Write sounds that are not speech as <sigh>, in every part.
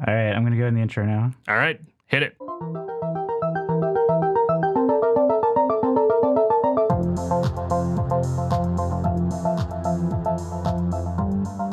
All right, I'm gonna go in the intro now. All right, hit it.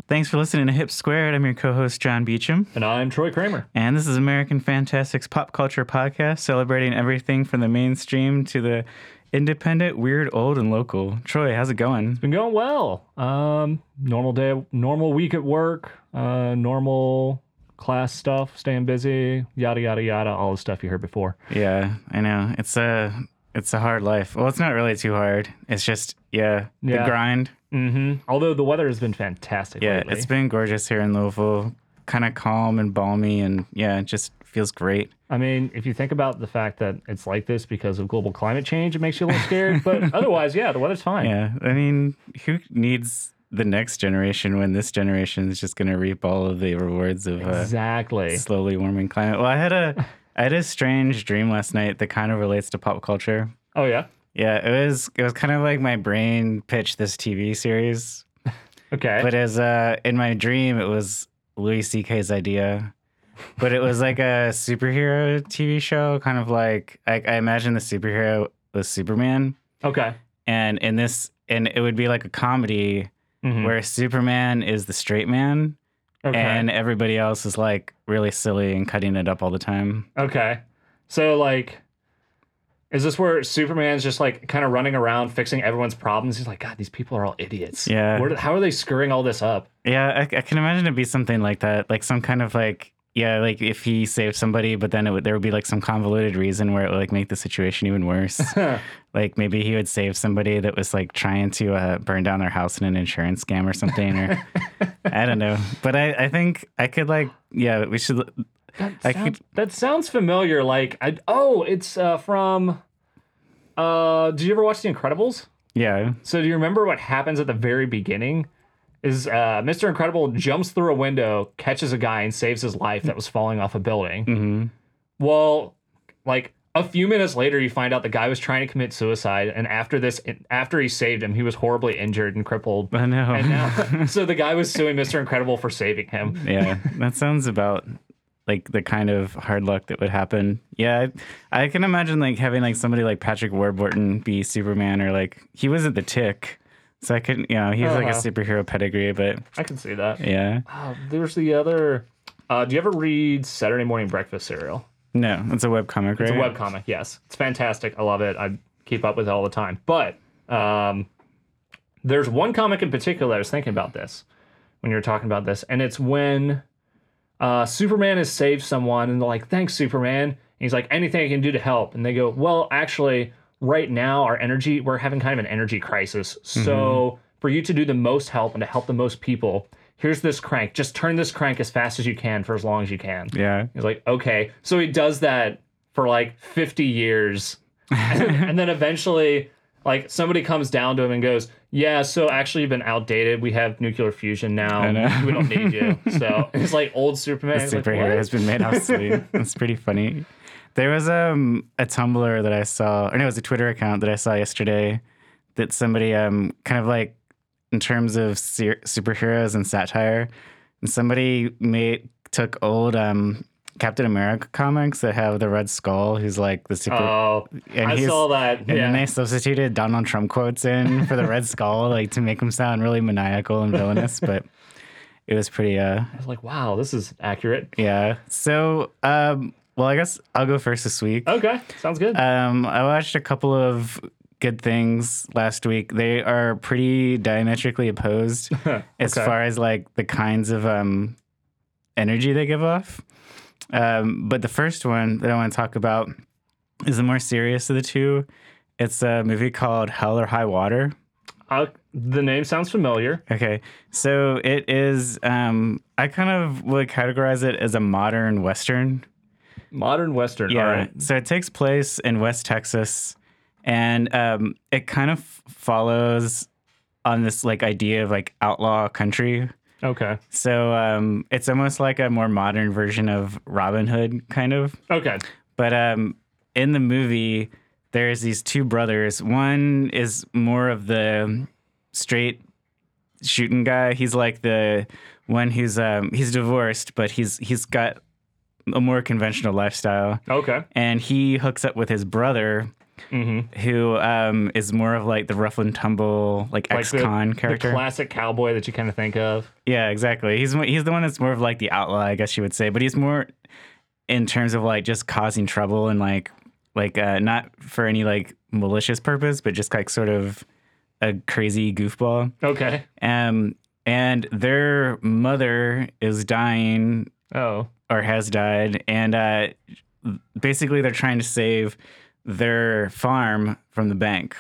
Thanks for listening to Hip Squared. I'm your co-host John Beecham, And I'm Troy Kramer. and this is American Fantastic's pop culture podcast celebrating everything from the mainstream to the independent, weird, old, and local. Troy, how's it going? It's been going well. Um, normal day, normal week at work, uh, normal class stuff, staying busy, yada yada yada, all the stuff you heard before. Yeah, I know it's a it's a hard life. Well, it's not really too hard. It's just yeah, the grind. Mm-hmm. Although the weather has been fantastic. Yeah, lately. it's been gorgeous here in Louisville. Kind of calm and balmy, and yeah, it just feels great. I mean, if you think about the fact that it's like this because of global climate change, it makes you a little scared. but <laughs> otherwise, yeah, the weather's fine. Yeah, I mean, who needs the next generation when this generation is just going to reap all of the rewards of uh, Exactly. slowly warming climate? Well, I had a <laughs> I had a strange dream last night that kind of relates to pop culture. Oh yeah. Yeah, it was it was kind of like my brain pitched this TV series, <laughs> Okay. but as uh in my dream it was Louis C.K.'s idea. But it was like a superhero TV show, kind of like I, I imagine the superhero was Superman, okay. and in this, and it would be like a comedy Mhm. where Superman is the straight man Okay. and everybody else is like really silly and cutting it up all the time. Okay. So like is this where Superman's just like kind of running around fixing everyone's problems? He's like, God, these people are all idiots. Yeah. Where, how are they screwing all this up? Yeah, I, I can imagine it be something like that, like some kind of like yeah, like if he saved somebody, but then it would there would be like some convoluted reason where it would like make the situation even worse. <laughs> like maybe he would save somebody that was like trying to uh, burn down their house in an insurance scam or something, or <laughs> I don't know. But I, I think I could like yeah, we should. That, sound- could- that sounds familiar. Like, I, oh, it's uh, from. Uh, did you ever watch The Incredibles? Yeah, So do you remember what happens at the very beginning? Is uh, Mr. Incredible jumps through a window, catches a guy, and saves his life that was falling off a building. hmm Well, like a few minutes later, you find out the guy was trying to commit suicide, and after this, after he saved him, he was horribly injured and crippled. I know. And now, <laughs> <laughs> so the guy was suing Mr. Incredible for saving him. yeah, that sounds about like the kind of hard luck that would happen. Yeah, I, I can imagine like having like somebody like Patrick Warburton be Superman, or like he wasn't the Tick, so I couldn't. You know, he's like a Uh-huh. superhero pedigree, but I can see that. yeah, Uh, there's the other. Uh, do you ever read Saturday Morning Breakfast cereal? no, it's a web comic, right? It's a web comic. Yes, it's fantastic. I love it. I keep up with it all the time. But um, there's one comic in particular. I was thinking about this when you were talking about this, and it's when uh, Superman has saved someone, and they're like, "Thanks, Superman." And he's like, "Anything I can do to help." And they go, "Well, actually, right now our energy, we're having kind of an energy crisis. So mm-hmm. for you to do the most help and to help the most people." Here's this crank. Just turn this crank as fast as you can for as long as you can. Yeah, He's like, okay. So he does that for like 50 years. <laughs> and then eventually, like, somebody comes down to him and goes, yeah, so actually, you've been outdated. We have nuclear fusion now. We don't need you. So <laughs> it's like old Superman. the He's like, superhero has been made obsolete. <laughs> That's pretty funny. There was um a Tumblr that I saw, or no, it was a Twitter account that I saw yesterday that somebody um kind of like in terms of ser- superheroes and satire, and somebody made took old um Captain America comics that have the Red Skull, who's like the super. Oh, and I saw that. And then they substituted Donald Trump quotes in for the Red Skull, like to make him sound really maniacal and villainous. <laughs> But it was pretty uh I was like, wow, this is accurate. yeah. So, um, well, I guess I'll go first this week. Okay, sounds good. Um, I watched a couple of good things last week. They are pretty diametrically opposed <laughs> as far as like the kinds of um, energy they give off. Um, but the first one that I want to talk about is the more serious of the two. It's a movie called Hell or High Water. Uh, the name sounds familiar. Okay, so it is. Um, I kind of would categorize it as a modern western. Modern Western. Yeah. All right. So it takes place in West Texas, and um, it kind of follows on this like idea of like outlaw country. Okay. So um, it's almost like a more modern version of Robin Hood, kind of. Okay. But um, in the movie, there's these two brothers. One is more of the straight shooting guy. He's like the one who's um, he's divorced, but he's he's got a more conventional lifestyle. Okay. And he hooks up with his brother, Mm-hmm. who um, is more of like the rough and tumble, like, Like ex-con the, character. the classic cowboy that you kind of think of. Yeah, exactly. He's he's the one that's more of like the outlaw, I guess you would say. But he's more in terms of like just causing trouble and like like uh, not for any like malicious purpose, but just like sort of a crazy goofball. Okay. Um, and their mother is dying Oh. Or has died, and uh, basically they're trying to save their farm from the bank.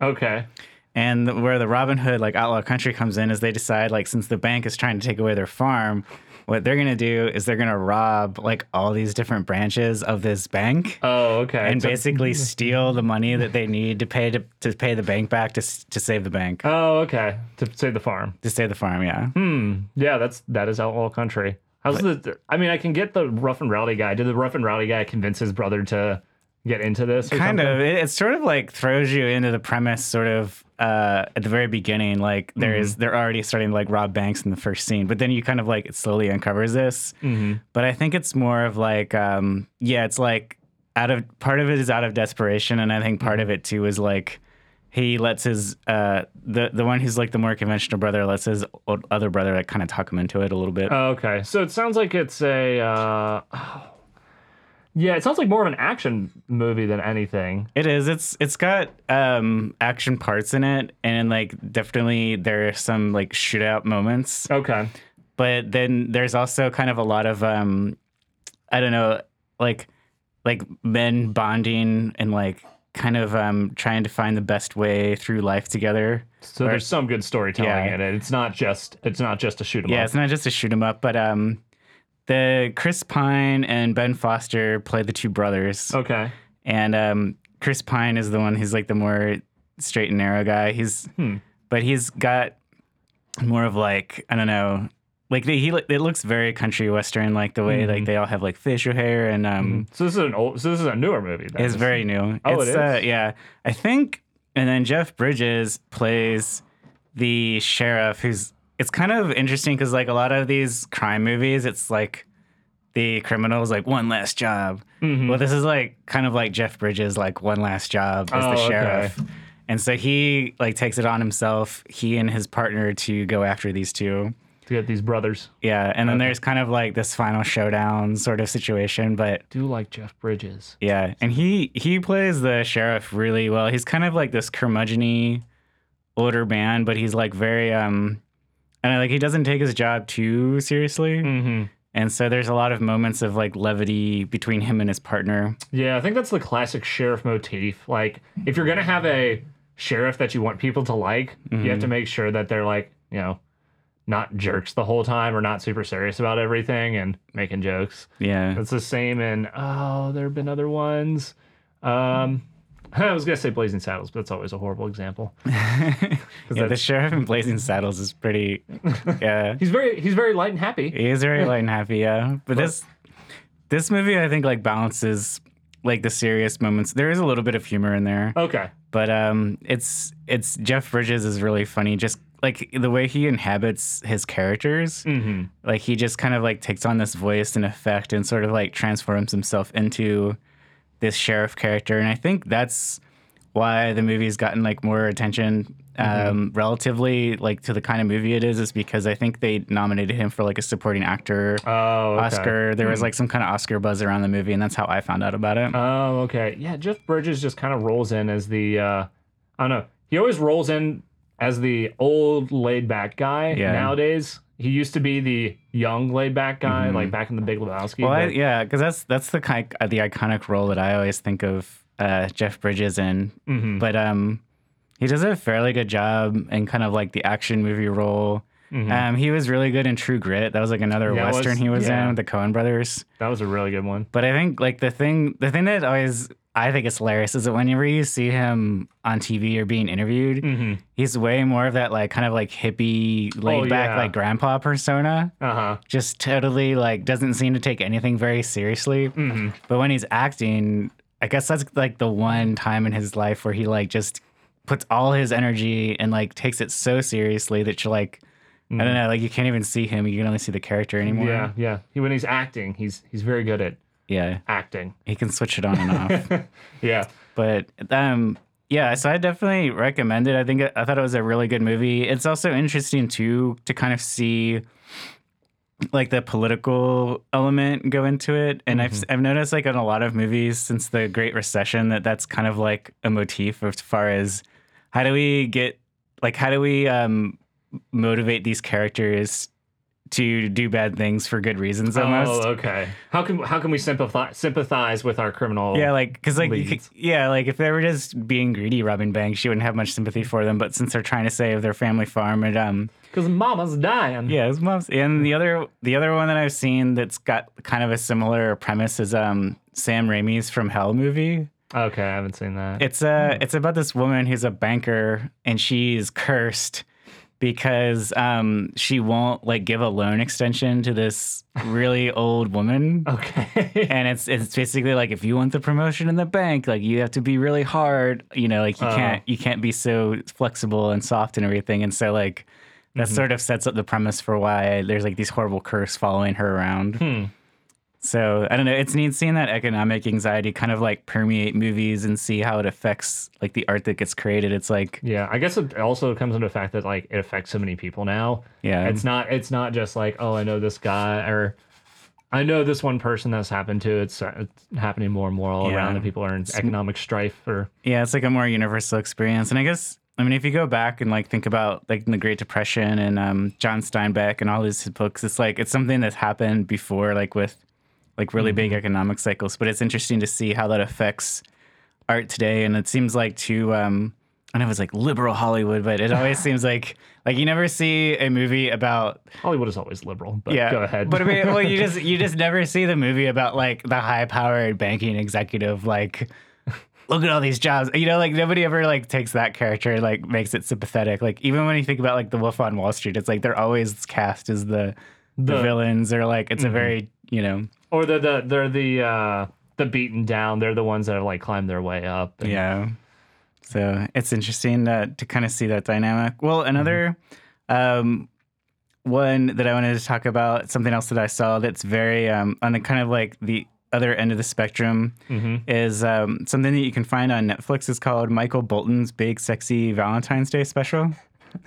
Okay. And the- where the Robin Hood like outlaw country comes in is they decide like since the bank is trying to take away their farm, what they're gonna do is they're gonna rob like all these different branches of this bank Oh, okay. and So- basically <laughs> steal the money that they need to pay to, to pay the bank back to to save the bank oh, okay. To save the farm. to save the farm. Yeah, Hmm. Yeah, that's that is outlaw country. How's the? I mean, I can get the rough and rowdy guy. Did the rough and rowdy guy convince his brother to get into this? Kind something? of. It, it sort of like throws you into the premise sort of uh, at the very beginning. Like there is they're already starting to like rob banks in the first scene, but then you kind of like it slowly uncovers this. Mhm. But I think it's more of like, um, yeah, it's like out of part of it is out of desperation, and I think part of it too is like he lets his uh, the the one who's like the more conventional brother lets his other brother like kind of talk him into it a little bit. Oh, okay, so it sounds like it's a. Uh, <sighs> yeah, it sounds like more of an action movie than anything. It is. It's it's got um, action parts in it, and like definitely there are some like shootout moments. Okay. But then there's also kind of a lot of um, I don't know, like like men bonding and like kind of um, trying to find the best way through life together. So there's some good storytelling Yeah. in it. It's not just it's not just a shoot 'em Yeah, up. Yeah, it's not just a shoot 'em up, but um, the Chris Pine and Ben Foster play the two brothers. Okay. and um, Chris Pine is the one who's like the more straight and narrow guy. He's, Hmm. but he's got more of like I don't know, like they, he it looks very country western, like the way like Mhm. they all have like facial hair and um, So this is an old. So this is a newer movie. Then. it's very new. Oh, it's, it Uh, yeah, I think, and then Jeff Bridges plays the sheriff, who's it's kind of interesting because like a lot of these crime movies, it's like the criminal's like one last job. Mhm. Well, this is like kind of like Jeff Bridges, like one last job as Oh, the okay. sheriff. And so he like takes it on himself, he and his partner to go after these two. To get these brothers. Yeah. And then Okay. there's kind of like this final showdown sort of situation. But Do like Jeff Bridges. yeah. And he he plays the sheriff really well. He's kind of like this curmudgeony older man, but he's like very um and like he doesn't take his job too seriously. Mm-hmm. And so there's a lot of moments of like levity between him and his partner. Yeah, I think that's the classic sheriff motif. Like, if you're gonna have a sheriff that you want people to like, you Mm-hmm. have to make sure that they're like, you know, not jerks the whole time or not super serious about everything and making jokes. Yeah. It's the same in oh, there have been other ones. Um, <laughs> I was gonna say Blazing Saddles, but that's always a horrible example. <laughs> yeah, the sheriff in Blazing Saddles is pretty. <laughs> Yeah, He's very he's very light and happy. he is very light and happy. Yeah, but this this movie, I think, like balances like the serious moments. There is a little bit of humor in there, Okay. but um, it's it's Jeff Bridges is really funny. Just like the way he inhabits his characters, Mm-hmm. like he just kind of like takes on this voice and effect and sort of like transforms himself into this sheriff character and i think that's why the movie's gotten like more attention um, relatively like to the kind of movie it is is because i think they nominated him for like a supporting actor Oh, okay. oscar there was like some kind of oscar buzz around the movie and that's how i found out about it Oh, okay. Yeah, Jeff Bridges just kind of rolls in as the uh I don't know. He always rolls in as the old laid back guy Yeah. nowadays. He used to be the young laid back guy, like back in the Big Lebowski. Mm-hmm. well I, but- yeah because that's that's the kind the iconic role that i always think of uh, jeff bridges in Mhm. but um he does a fairly good job in kind of like the action movie role Mhm. Um, he was really good in True Grit. That was like another it western was- he was yeah. in with the Coen brothers. that was a really good one. But I think like the thing, the thing that always I think it's hilarious is that whenever you see him on TV or being interviewed, Mm-hmm. he's way more of that like kind of like hippie, laid back Oh, yeah. like grandpa persona. Uh huh. Just totally like doesn't seem to take anything very seriously. Mm-hmm. But when he's acting, I guess that's like the one time in his life where he like just puts all his energy and like takes it so seriously that you're like I don't know, like you can't even see him. You can only see the character anymore. Yeah, yeah. He, when he's acting, he's he's very good at Yeah. acting. He can switch it on and off. <laughs> Yeah. But um yeah, so I definitely recommend it. I think I thought it was a really good movie. It's also interesting too to kind of see like the political element go into it. And I've I've noticed like in a lot of movies since the Great Recession that that's kind of like a motif as far as how do we get like how do we um motivate these characters to do bad things for good reasons almost. Oh, okay. How can how can we sympathize sympathize with our criminal? Yeah, like because like could- yeah, like if they were just being greedy, robbing banks, you wouldn't have much sympathy for them. But since they're trying to save their family farm, and um, because Mama's dying. yeah, his mom's and the other the other one that I've seen that's got kind of a similar premise is um Sam Raimi's From Hell movie. Okay, I haven't seen that. It's uh it's about this woman who's a banker and she's cursed because um she won't like give a loan extension to this really <laughs> old woman. okay. and it's it's basically like if you want the promotion in the bank, like you have to be really hard. You know, like you Uh-huh. can't you can't be so flexible and soft and everything. And so like that sort of sets up the premise for why there's like these horrible curse following her around. Hmm. So I don't know. It's neat seeing that economic anxiety kind of like permeate movies and see how it affects like the art that gets created. It's like Yeah, I guess it also comes into the fact that like it affects so many people now. yeah, It's not it's not just like oh I know this guy or I know this one person that's happened to. It's, uh, it's happening more and more all Yeah. around, and people are in economic strife. Or Yeah, it's like a more universal experience. And I guess I mean if you go back and like think about like the Great Depression and um, John Steinbeck and all his books, it's like it's something that's happened before, like with like really big economic cycles. But it's interesting to see how that affects art today. And it seems like to um I know it was like liberal Hollywood, but it always <laughs> seems like like you never see a movie about Hollywood is always liberal. But yeah. go ahead. But I mean, well, you just you <laughs> just never see the movie about like the high powered banking executive like look at all these jobs. You know, like nobody ever like takes that character and like makes it sympathetic. Like even when you think about like the Wolf on Wall Street, it's like they're always cast as the the, the villains are like it's a very, you know, or they're the they're the uh, the beaten down. They're the ones that have like climbed their way up. and- Yeah. So it's interesting to, to kind of see that dynamic. Well, another um, one that I wanted to talk about, something else that I saw that's very um, on the kind of like the other end of the spectrum Mhm. is um, something that you can find on Netflix. is called Michael Bolton's Big Sexy Valentine's Day Special. <laughs>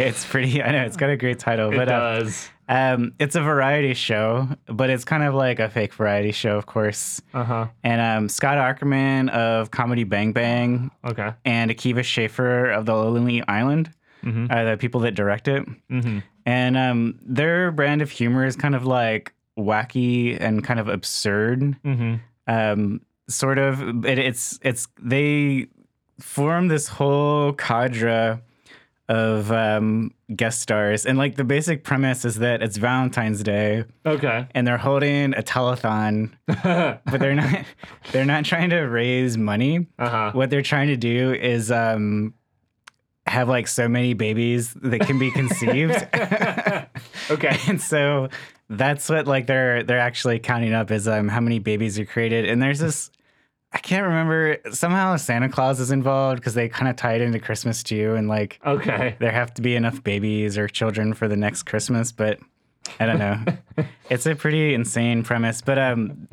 it's pretty. <laughs> I know it's got a great title, It but uh, um, it's a variety show, but it's kind of like a fake variety show, of course. Uh huh. And um, Scott Aukerman of Comedy Bang Bang Okay. and Akiva Schaffer of The Lonely Island Mhm. are the people that direct it. Mm-hmm. And um, their brand of humor is kind of like wacky and kind of absurd. Mm-hmm. Um, sort of. It, it's it's they form this whole cadre of um, guest stars, and like the basic premise is that it's Valentine's Day, Okay. and they're holding a telethon, <laughs> but they're not they're not trying to raise money. uh huh. What they're trying to do is um, have like so many babies that can be <laughs> conceived. <laughs> okay. and so that's what like they're they're actually counting up is um how many babies are created and there's this i can't remember somehow santa claus is involved because they kind of tie it into christmas too and like Okay. there have to be enough babies or children for the next christmas but i don't know <laughs> it's a pretty insane premise but um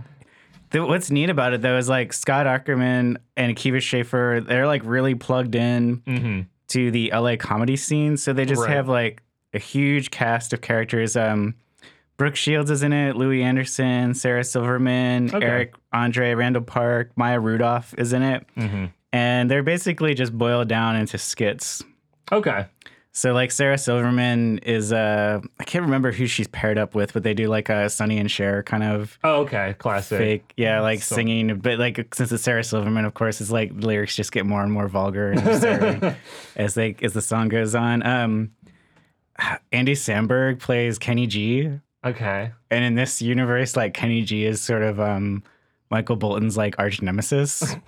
the, what's neat about it though is like scott aukerman and akiva schaffer they're like really plugged in Mm-hmm. to the LA comedy scene. So they just Right. have like a huge cast of characters. Um, Brooke Shields is in it, Louie Anderson, Sarah Silverman, Okay. Eric Andre, Randall Park, Maya Rudolph is in it. Mm-hmm. And they're basically just boiled down into skits. Okay. So like Sarah Silverman is uh I can't remember who she's paired up with, but they do like a Sonny and Cher kind of Oh, okay. Classic. fake, yeah, like So- singing. But like since it's Sarah Silverman, of course, it's like the lyrics just get more and more vulgar and absurd <laughs> as they as the song goes on. Um, Andy Samberg plays Kenny G, Okay. and in this universe, like Kenny G is sort of um Michael Bolton's like arch nemesis. <laughs>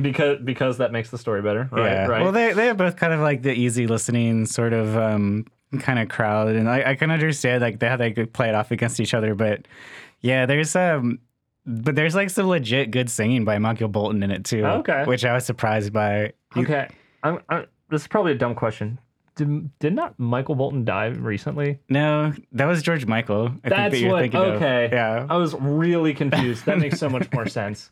Because because that makes the story better. Right. yeah. Right. Well, they they are both kind of like the easy listening sort of um kind of crowd, and I, I can understand like they how they could play it off against each other, but yeah, there's um. But there's like some legit good singing by Michael Bolton in it too. Okay. Which I was surprised by. Okay. I'm, I'm, this is probably a dumb question. Did, did not Michael Bolton die recently? No, that was George Michael. I That's think that you're what. thinking of. Okay. Yeah. I was really confused. That makes so much more <laughs> sense.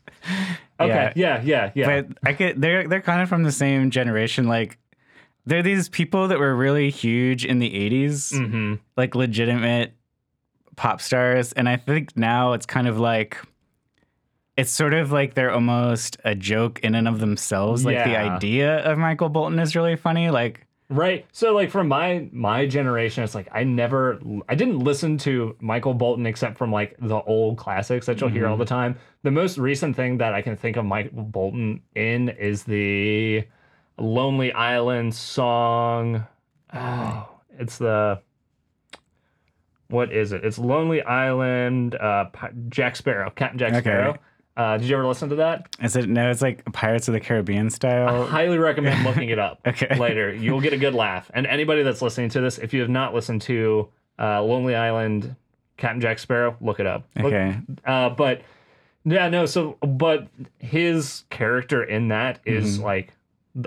Okay. Yeah. Yeah. Yeah. But I could they're they're kind of from the same generation. Like they're these people that were really huge in the 80s, hmm like legitimate pop stars. And I think now it's kind of like it's sort of like they're almost a joke in and of themselves. Like the idea of Michael Bolton is really funny. Like Right. So like for my my generation, it's like I never I didn't listen to Michael Bolton except from like the old classics that you'll hear Mm-hmm. all the time. The most recent thing that I can think of Michael Bolton in is the Lonely Island song. Oh, it's the what is it? It's Lonely Island, uh, Jack Sparrow, Captain Jack Okay. Uh, did you ever listen to that? is it no, it's like Pirates of the Caribbean style. I highly recommend looking it up <laughs> Okay. later. You'll get a good laugh. And anybody that's listening to this, if you have not listened to uh, Lonely Island, Captain Jack Sparrow, look it up. Look- Okay. uh, but yeah, no. So, but his character in that is like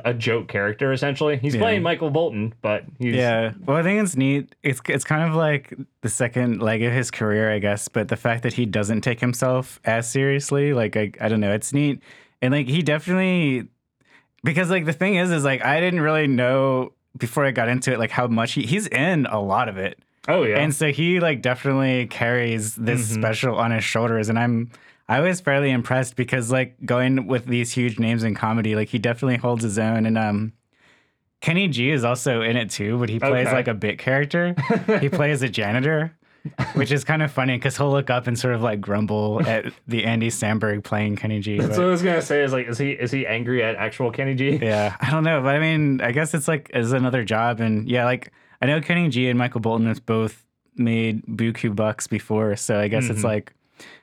a joke character essentially. He's Mm-hmm. Yeah. playing Michael Bolton, but he's Yeah. Well, I think it's neat. It's it's kind of like the second leg of his career, I guess. But the fact that he doesn't take himself as seriously, like I, I don't know, it's neat. And like he definitely, because like the thing is, is like I didn't really know before I got into it, like how much he he's in a lot of it, oh yeah, and so he like definitely carries this Mhm. special on his shoulders, and I'm. I was fairly impressed because like going with these huge names in comedy, like he definitely holds his own and um Kenny G is also in it too, but he plays Okay. like a bit character. he <laughs> plays a janitor, which is kind of funny because he'll look up and sort of like grumble at the Andy Samberg playing Kenny G. That's what I was gonna say. Is like, is he is he angry at actual Kenny G? yeah, I don't know, but I mean, I guess it's like as another job, and yeah, like I know Kenny G and Michael Bolton have both made buku bucks before, so I guess it's Mhm. like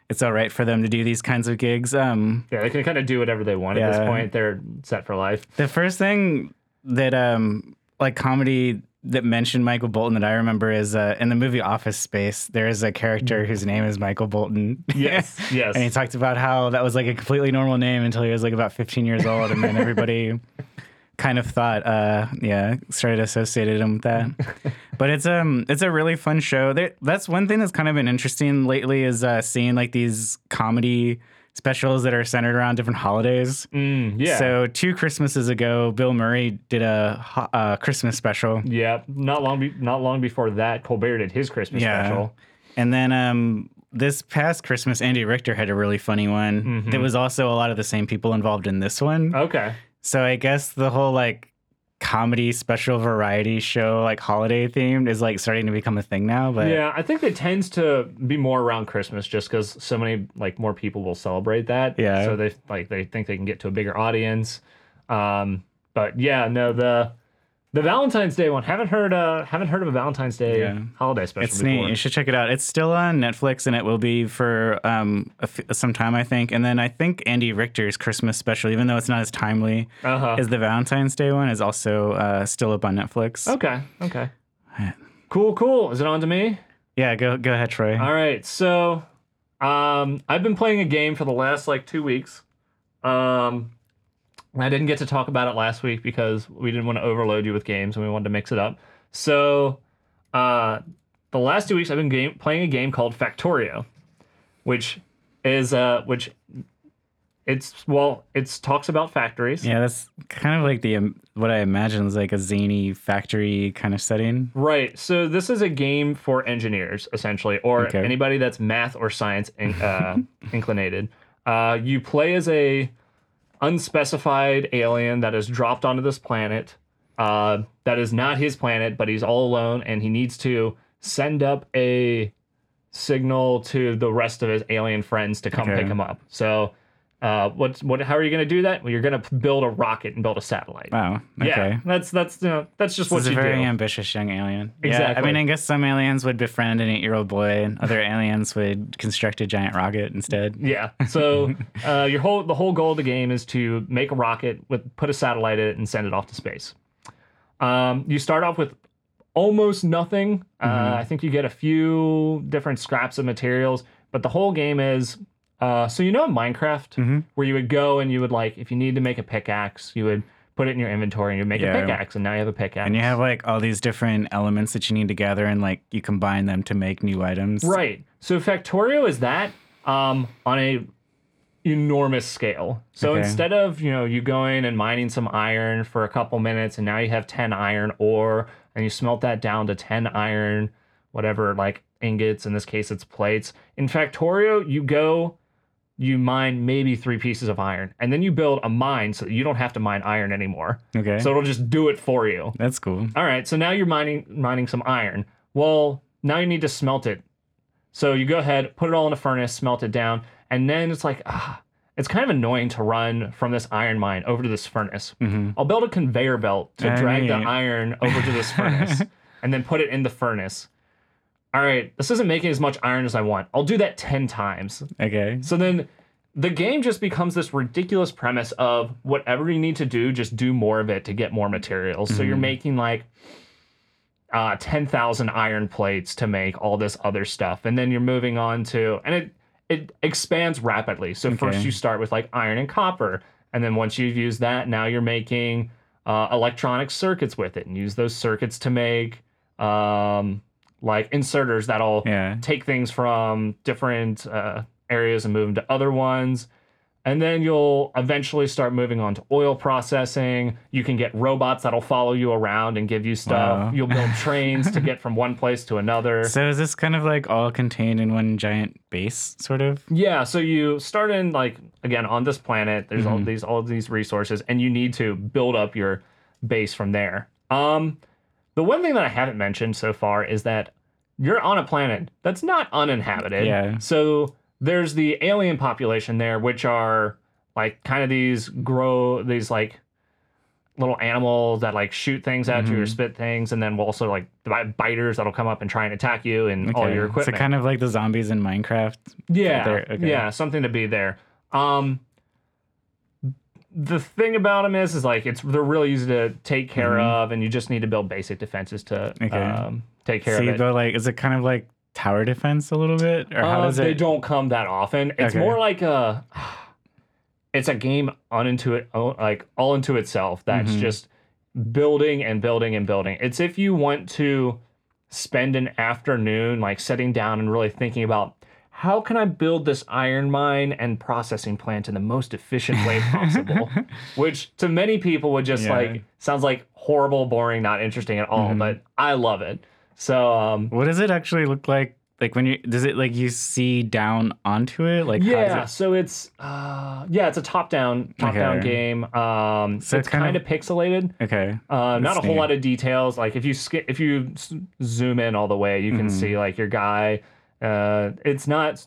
it's all right for them to do these kinds of gigs. Um, Yeah, they can kind of do whatever they want at this point. They're set for life. The first thing that um like comedy that mentioned Michael Bolton that I remember is uh, in the movie Office Space. There is a character whose name is Michael Bolton. Yes, <laughs> yes. and he talked about how that was like a completely normal name until he was like about 15 years old, and then everybody <laughs> kind of thought, uh, yeah, started associated him with that. <laughs> but it's um it's a really fun show. There, that's one thing that's kind of been interesting lately is uh, seeing like these comedy specials that are centered around different holidays. Mm, yeah. So two Christmases ago, Bill Murray did a ho- uh, Christmas special. yeah, not long be- not long before that, Colbert did his Christmas Yeah. special. And then um, this past Christmas, Andy Richter had a really funny one. Mhm. There was also a lot of the same people involved in this one. Okay. So I guess the whole like comedy special variety show, like holiday themed, is like starting to become a thing now. But Yeah, I think it tends to be more around Christmas just because so many like more people will celebrate that. Yeah. So they like they think they can get to a bigger audience. Um, but yeah, no the the Valentine's Day one haven't heard uh haven't heard of a Valentine's Day Yeah. holiday special It's before. neat. You should check it out. It's still on Netflix, and it will be for um a f- some time, I think. And then I think Andy Richter's Christmas special, even though it's not as timely Uh huh. as the Valentine's Day one, is also uh, still up on Netflix. Okay. Okay. Cool. Cool. Is it on to me? Yeah, go go ahead, Troy. All right. So, um, I've been playing a game for the last like two weeks. Um, I didn't get to talk about it last week because we didn't want to overload you with games and we wanted to mix it up. So, uh, the last two weeks I've been game, playing a game called Factorio, which is uh, which it's well, it's talks about factories. Yeah, that's kind of like the um, what I imagine is like a zany factory kind of setting. Right. So this is a game for engineers, essentially, or Okay. anybody that's math or science in, uh, <laughs> inclinated. Uh, you play as a unspecified alien that is dropped onto this planet. Uh, that is not his planet, but he's all alone, and he needs to send up a signal to the rest of his alien friends to come Okay. pick him up. So, uh, what's what? How are you going to do that? Well, you're going to build a rocket and build a satellite. Wow. Okay. Yeah, that's that's you know that's just This what is a very do. ambitious young alien. Yeah, I mean, I guess some aliens would befriend an eight-year-old boy, and other aliens would construct a giant rocket instead. Yeah. So <laughs> uh, your whole the whole goal of the game is to make a rocket with put a satellite in it and send it off to space. Um, you start off with almost nothing. Uh, I think you get a few different scraps of materials, but the whole game is. Uh, so you know in Minecraft Mhm. where you would go and you would like if you need to make a pickaxe, you would put it in your inventory and you make Yeah. a pickaxe and now you have a pickaxe. And you have like all these different elements that you need to gather and like you combine them to make new items. Right. So Factorio is that um, on a enormous scale. So Okay. instead of you know you going and mining some iron for a couple minutes and now you have ten iron ore and you smelt that down to ten iron, whatever like ingots in this case it's plates. In Factorio you go. You mine maybe three pieces of iron, and then you build a mine so that you don't have to mine iron anymore. Okay. So it'll just do it for you. That's cool. All right, so now you're mining mining some iron. Well, now you need to smelt it. So you go ahead, put it all in a furnace, smelt it down, and then it's like, ah, it's kind of annoying to run from this iron mine over to this furnace. hmm I'll build a conveyor belt to I drag the iron over to this furnace <laughs> and then put it in the furnace. All right, this isn't making as much iron as I want. I'll do that 10 times. Okay. So then the game just becomes this ridiculous premise of whatever you need to do, just do more of it to get more materials. So you're Mhm. making like uh, 10,000 iron plates to make all this other stuff. And then you're moving on to, and it, it expands rapidly. So first you start with like iron and copper. And then once you've used that, now you're making uh, electronic circuits with it and use those circuits to make um, like inserters that'll Yeah. take things from different uh, areas and move them to other ones. And then you'll eventually start moving on to oil processing. You can get robots that'll follow you around and give you stuff. Wow. You'll build <laughs> trains to get from one place to another. So is this kind of like all contained in one giant base, sort of? Yeah, so you start in like again on this planet. There's all Mhm. these all of these resources, and you need to build up your base from there. Um, the one thing that I haven't mentioned so far is that you're on a planet that's not uninhabited. Yeah. So there's the alien population there, which are like kind of these grow these like little animals that like shoot things at you or Mhm. spit things, and then also like bi- biters that'll come up and try and attack you and all your equipment. So kind of like the zombies in Minecraft. Yeah, okay. yeah, something to be there. Um, the thing about them is, is like it's they're really easy to take care Mhm. of, and you just need to build basic defenses to Okay. um, take care So of it. go like, is it kind of like tower defense a little bit, or how Uh, does they it? don't come that often. It's Okay. more like a, <sighs> it's a game unto it, like all into itself. That's Mhm. just building and building and building. It's if you want to spend an afternoon like sitting down and really thinking about how can I build this iron mine and processing plant in the most efficient way <laughs> possible, which to many people would just Yeah. like sounds like horrible, boring, not interesting at all. Mhm. But I love it. So um, What does it actually look like? Like when you does it like you see down onto it? Like how yeah, does so it's uh, yeah, it's a top-down top-down Okay. game. Um, So it's kind of- pixelated. Okay. Uh, not a whole lot of details. Like if you sk- if you s- zoom in all the way, you can Mhm. see like your guy. Uh, it's not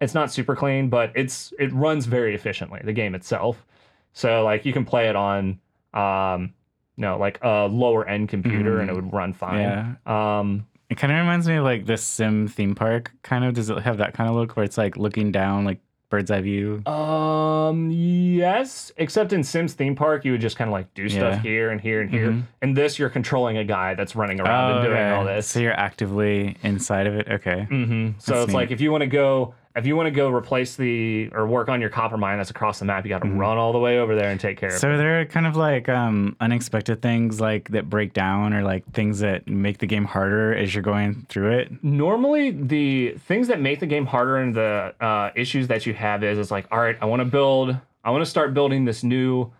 it's not super clean, but it's it runs very efficiently. The game itself, so like you can play it on um, you know like a lower end computer and it would run fine. Yeah. Um, It kind of reminds me of like the Sim theme park. Kind of does it have that kind of look where it's like looking down, like bird's eye view? Um. Yes, except in Sims theme park, you would just kind of like do stuff Yeah. here and here and here. Mhm. In this, you're controlling a guy that's running around and doing okay. all this. So you're actively inside of it. Okay. Mm-hmm. So it's like if you want to go, if you want to go replace the or work on your copper mine that's across the map, you got to Mhm. run all the way over there and take care of it. So there are kind of like um, unexpected things like that break down or like things that make the game harder as you're going through it. Normally, the things that make the game harder and the uh, issues that you have is, is like, all right, I want to build, I want to start building this new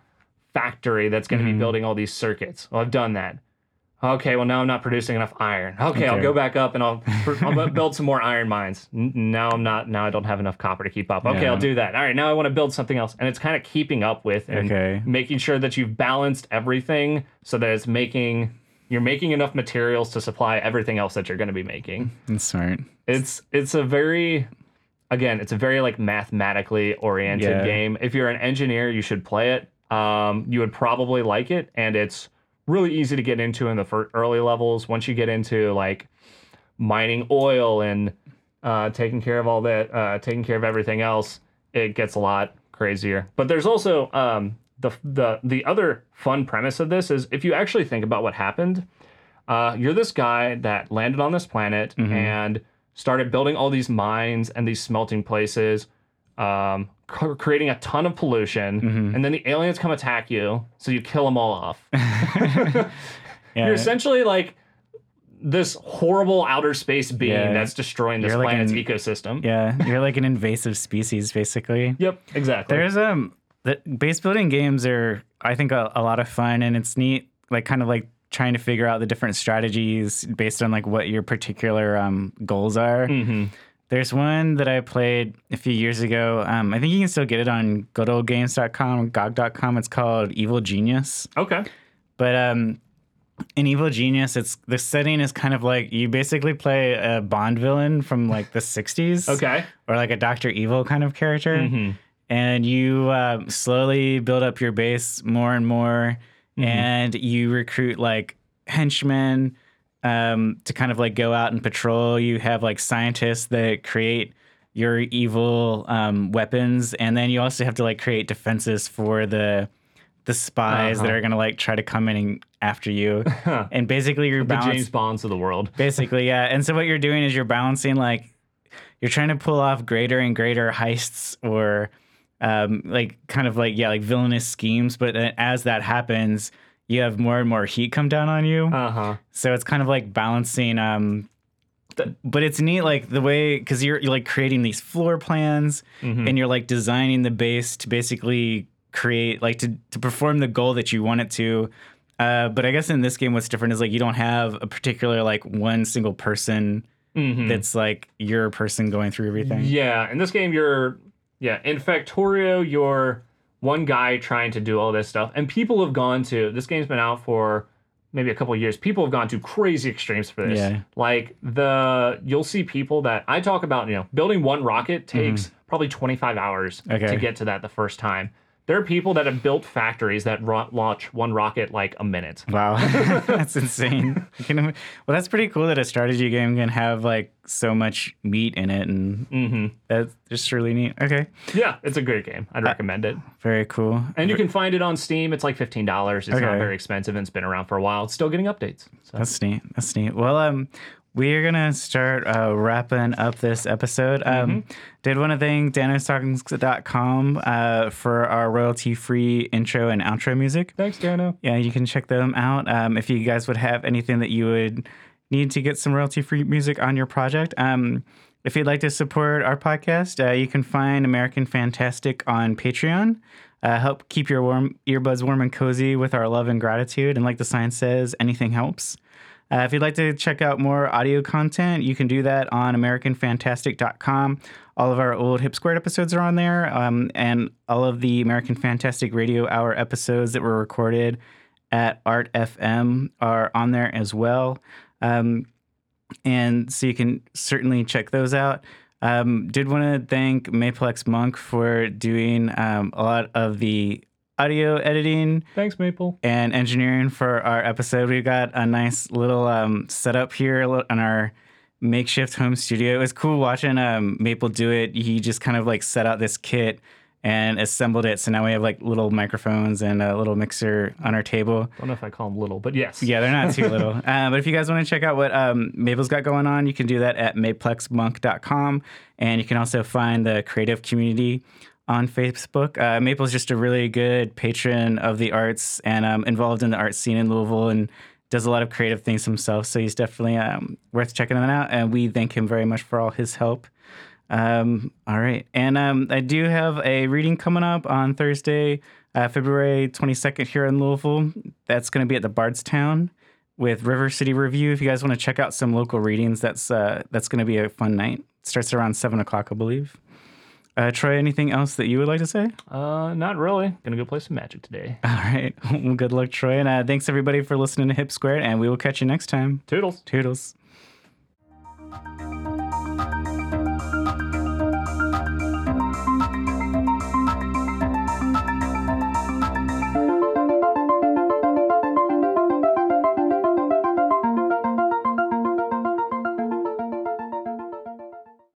factory that's going to Mhm. be building all these circuits. Well, I've done that. Okay, well now I'm not producing enough iron. Okay, I'll go back up and I'll, <laughs> I'll bu- build some more iron mines. N- Now I'm not. Now I don't have enough copper to keep up. Okay, Yeah. I'll do that. All right, now I want to build something else, and it's kind of keeping up with and Okay. making sure that you've balanced everything so that it's making you're making enough materials to supply everything else that you're going to be making That's smart. it's it's a very again it's a very like mathematically oriented Yeah. game if you're an engineer you should play it um, you would probably like it and it's really easy to get into in the early levels once you get into like mining oil and uh, taking care of all that uh, taking care of everything else it gets a lot crazier but there's also um, the the the other fun premise of this is if you actually think about what happened uh, you're this guy that landed on this planet Mhm. and started building all these mines and these smelting places um, creating a ton of pollution, Mm-hmm. and then the aliens come attack you, so you kill them all off. <laughs> Yeah. You're essentially like this horrible outer space being Yeah. that's destroying this You're like planet's an- ecosystem. yeah, <laughs> you're like an invasive species, basically. Yep, exactly. There's um the base building games are I think a, a lot of fun and it's neat like kind of like trying to figure out the different strategies based on like what your particular um goals are. hmm There's one that I played a few years ago. Um, I think you can still get it on goodoldgames.com, GOG.com. It's called Evil Genius. Okay. But um, in Evil Genius, it's the setting is kind of like you basically play a Bond villain from like the 60s Okay. or like a Doctor Evil kind of character hmm and you uh, slowly build up your base more and more and you recruit like henchmen um, to kind of like go out and patrol you have like scientists that create your evil um, weapons and then you also have to like create defenses for the the spies that Uh-huh. are gonna like try to come in and after you <laughs> and basically you're The balancing James Bonds of the world. <laughs> Basically, yeah. And so what you're doing is you're balancing like you're trying to pull off greater and greater heists or um, like kind of like yeah like villainous schemes. But then as that happens, you have more and more heat come down on you. Uh huh. so it's kind of like balancing. Um, th- but it's neat like the way because you're, you're like creating these floor plans Mhm. and you're like designing the base to basically create like to, to perform the goal that you want it to uh, but i guess in this game what's different is like you don't have a particular like one single person Mhm. that's like your person going through everything Yeah, in this game, you're yeah in Factorio, you're one guy trying to do all this stuff, and people have gone to this game's been out for maybe a couple of years. People have gone to crazy extremes for this. Yeah. Like the you'll see people that I talk about. You know, building one rocket takes mm-hmm. probably 25 hours. Okay. to get to that the first time. There are people that have built factories that ro- launch one rocket like a minute. wow <laughs> <laughs> that's insane well that's pretty cool that a strategy game can have like so much meat in it and hmm that's just really neat okay Yeah, it's a great game. Uh, I'd recommend it. very cool And you can find it on Steam. It's like fifteen dollars. It's not very expensive and it's been around for a while. It's still getting updates. So That's neat. That's neat. Well, um, we are gonna start uh, wrapping up this episode. Um, did want to thank danostalkings.com uh, for our royalty-free intro and outro music. thanks, Dano. Yeah, you can check them out. Um, if you guys would have anything that you would need to get some royalty-free music on your project. Um, if you'd like to support our podcast, uh, you can find American Fantastic on Patreon. Uh, help keep your warm earbuds warm and cozy with our love and gratitude. And like the sign says, anything helps. Uh, if you'd like to check out more audio content, you can do that on AmericanFantastic.com. All of our old Hip Squared episodes are on there, um, and all of the American Fantastic Radio Hour episodes that were recorded at Art FM are on there as well. Um, and so you can certainly check those out. Um, did want to thank Maplex Monk for doing um, a lot of the audio editing Thanks, Maple. and engineering for our episode. We've got a nice little um, setup here on our makeshift home studio. It was cool watching um, Maple do it. He just kind of like set out this kit and assembled it. So now we have like little microphones and a little mixer on our table. I don't know if I call them little, but yes. Yeah, they're not too little. <laughs> Uh, but if you guys want to check out what um, Maple's got going on, you can do that at maplexmonk.com. And you can also find the creative community on Facebook. Uh, Maple's just a really good patron of the arts and um, involved in the art scene in Louisville and does a lot of creative things himself. So he's definitely um, worth checking that out. And we thank him very much for all his help. Um, all right. And um, I do have a reading coming up on Thursday, uh, February 22nd here in Louisville. That's going to be at the Bard's Town with River City Review. If you guys want to check out some local readings, that's uh, that's going to be a fun night. starts around 7 o'clock, I believe. Uh, Troy, anything else that you would like to say? Uh, not really. Gonna go play some magic today. <laughs> All right. Well, good luck, Troy. And uh, thanks, everybody, for listening to Hip Squared. And we will catch you next time. Toodles. Toodles.